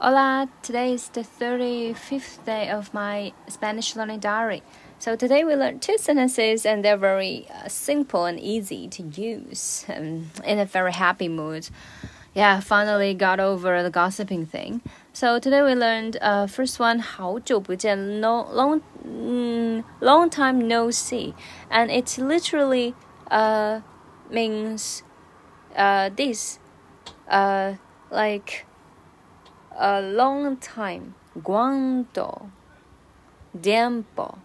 Hola, today is the 35th day of my Spanish learning diary. So today we learned two sentences and they're very uh, simple and easy to use. Um, in a very happy mood. Yeah, finally got over the gossiping thing. So today we learned uh, first one 好久不见 long long mm, long time no see and it literally uh, means uh, this uh, like a long time. ¿Cuánto tiempo?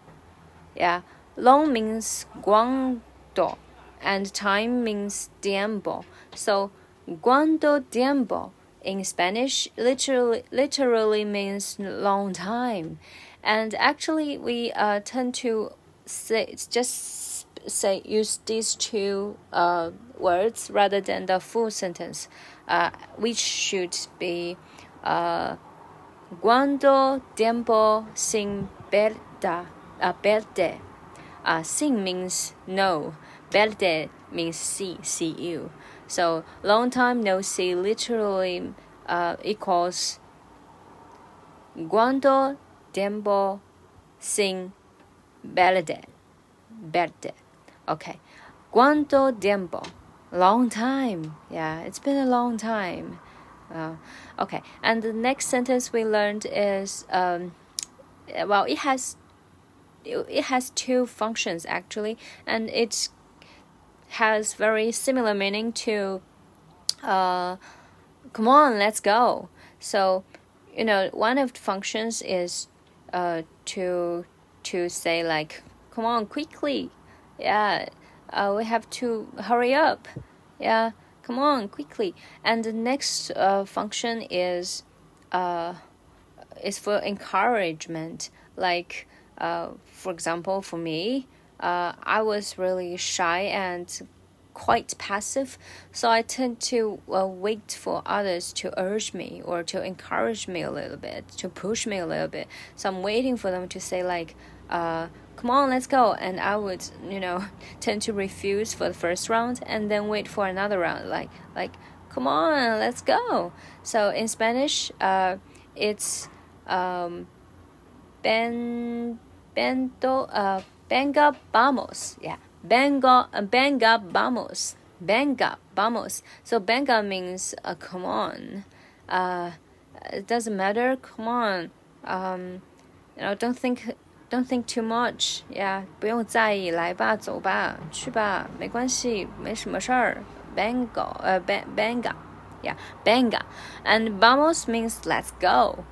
Yeah, long means ¿cuánto? and time means tiempo. So, ¿cuánto tiempo? in Spanish literally literally means long time, and actually we uh, tend to say just say use these two uh, words rather than the full sentence, uh, which should be uh, ¿Cuánto tiempo sin verda, uh, verte? Uh, sin means no, verte means see, see you. So long time no see literally uh, equals ¿Cuánto tiempo sin verte? Verte. Okay. ¿Cuánto tiempo? Long time. Yeah, it's been a long time. Uh, okay, and the next sentence we learned is um, well, it has it has two functions actually, and it has very similar meaning to uh, come on, let's go. So, you know, one of the functions is uh, to to say like, come on, quickly, yeah, uh, we have to hurry up, yeah Come on, quickly. And the next uh, function is uh, is for encouragement. Like, uh, for example, for me, uh, I was really shy and quite passive, so I tend to uh, wait for others to urge me or to encourage me a little bit, to push me a little bit. So I'm waiting for them to say like, uh, come on, let's go. And I would, you know, tend to refuse for the first round and then wait for another round, like, like, come on, let's go. So in Spanish, uh, it's um, ben, bento, uh, venga, vamos. Yeah, venga, uh, venga, vamos. Venga, vamos. So venga means uh, come on. Uh, it doesn't matter. Come on. Um, you know, don't think don't think too much, yeah，不用在意，来吧，走吧，去吧，没关系，没什么事儿。Benga, uh, benga, yeah, benga, and vamos means let's go,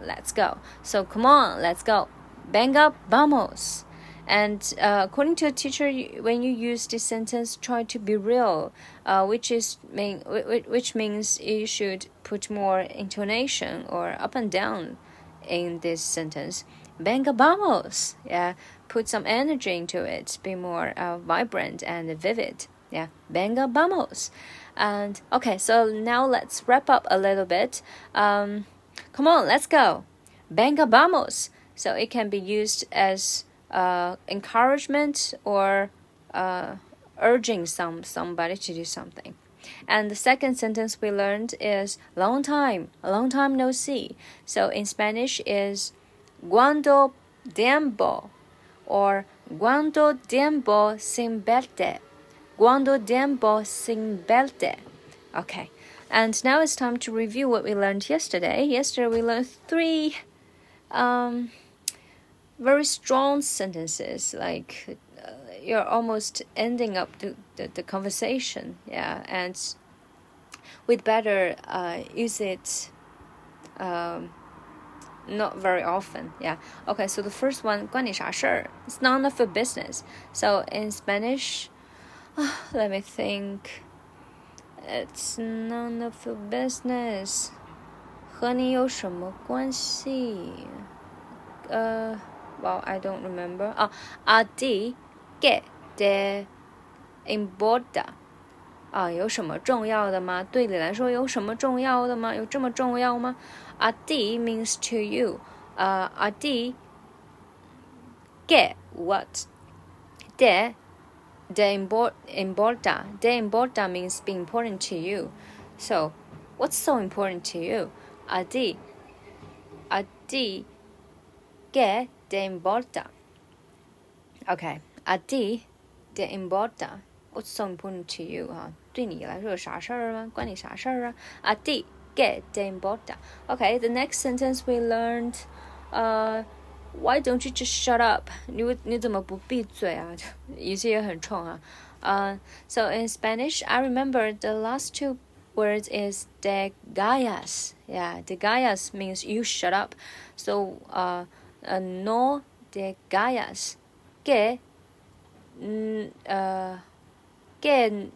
let's go. So come on, let's go. Benga, vamos. And uh, according to a teacher, when you use this sentence, try to be real, uh, which is mean which means you should put more intonation or up and down in this sentence. Venga vamos. Yeah, put some energy into it. Be more uh, vibrant and vivid. Yeah, venga vamos. And okay, so now let's wrap up a little bit. Um, come on, let's go. Venga vamos. So it can be used as uh, encouragement or uh, urging some somebody to do something. And the second sentence we learned is long time, a long time no see. So in Spanish is cuando tiempo? Or cuando tiempo sin verte? ¿Cuánto tiempo sin verte? Okay. And now it's time to review what we learned yesterday. Yesterday we learned three um, very strong sentences, like you're almost ending up the, the, the, conversation. Yeah, and we'd better uh, use it um, not very often. Yeah. Okay, so the first one, 关你啥事儿? It's none of your business. So in Spanish, let me think. It's none of your business. 和你有什么关系? Uh, well, I don't remember. Ah, a ti que te importa? 啊，有什么重要的吗？对你来说有什么重要的吗？有这么重要吗？a ti means to you. Uh, a ti que what? De de importa. De importa means be important to you. So, what's so important to you? A ti a ti che te importa? Okay, a ti te importa? What's so important to you 啊？对你来说有啥事儿吗？关你啥事儿啊？A ti che te importa? Okay, the next sentence we learned, uh. Why don't you just shut up? 你你怎么不闭嘴啊？语气也很冲啊。Uh, so in Spanish, I remember the last two words is de gallas. Yeah, de gallas means you shut up. So uh, uh no de gallas. Que uh, que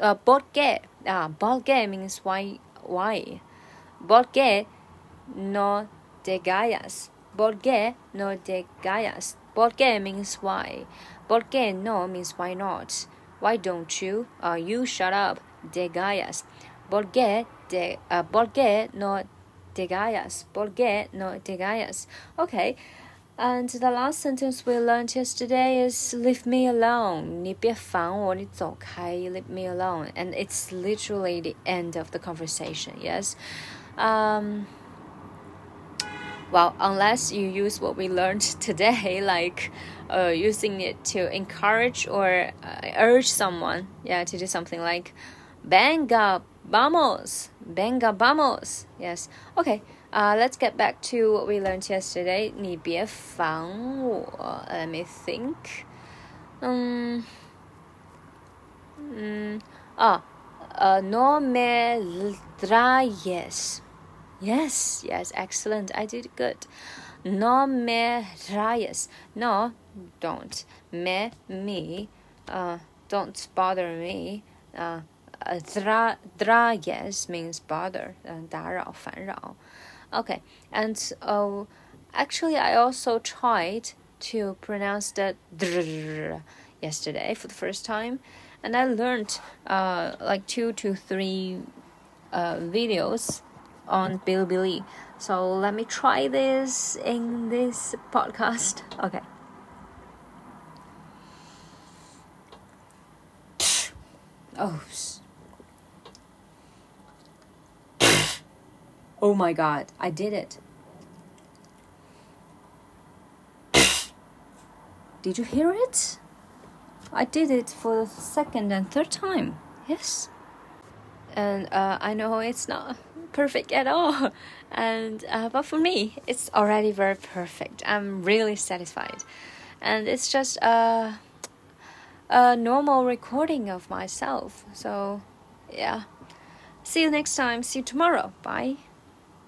uh, por qué? Ah, por qué means why why. Por qué no te gallas? ¿Por qué no te callas? ¿Por qué means why. ¿Por qué no means why not. Why don't you? Uh, you shut up. Te callas. ¿Por qué, te, uh, ¿Por qué no te callas? ¿Por qué no te callas? Okay. And the last sentence we learned yesterday is "Leave me alone." 你别烦我，你走开。Leave me alone, and it's literally the end of the conversation. Yes. Um well, unless you use what we learned today, like uh, using it to encourage or uh, urge someone, yeah, to do something like "Venga, vamos, venga, vamos." Yes, okay. Uh, let's get back to what we learned yesterday. 你别烦我. Let me think. Um. Mm, ah, uh, no me traes. Yes, yes, excellent. I did good. No me rayes. No, don't. Me, me. Uh, don't bother me. Uh, dra, drayes means bother, uh, 打扰,烦扰. Okay, and uh, actually, I also tried to pronounce dr yesterday for the first time, and I learned uh, like two to three uh, videos on Bilibili. So let me try this in this podcast. Okay. Oh. Oh my god, I did it. Did you hear it? I did it for the second and third time. Yes. And uh, I know it's not perfect at all. And uh, but for me, it's already very perfect. I'm really satisfied, and it's just a a normal recording of myself. So yeah. See you next time. See you tomorrow. Bye.